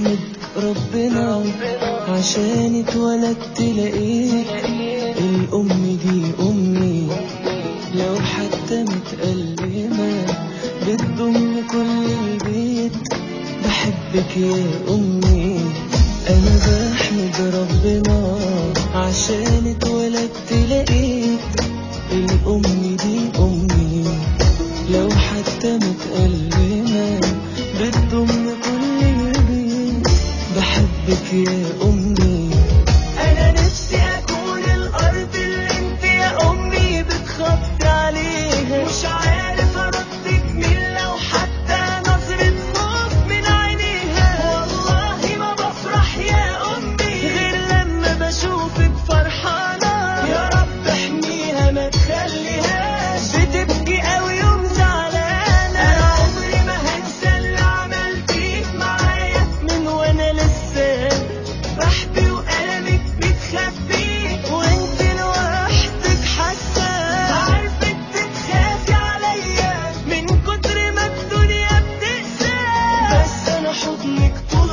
أحمد ربنا عشان اتولدت لقيت الأم دي أمي. لو حتى متألمة بتضم كل البيت بحبك يا أمي. أنا بحمد ربنا عشان اتولدت لقيت الأم دي أمي. لو حتى متألمة أمي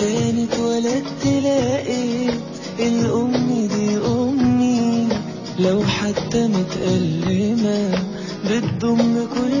عشان اتولدت لقيت الأم دي أمي. لو حتى متألمة بتضم كل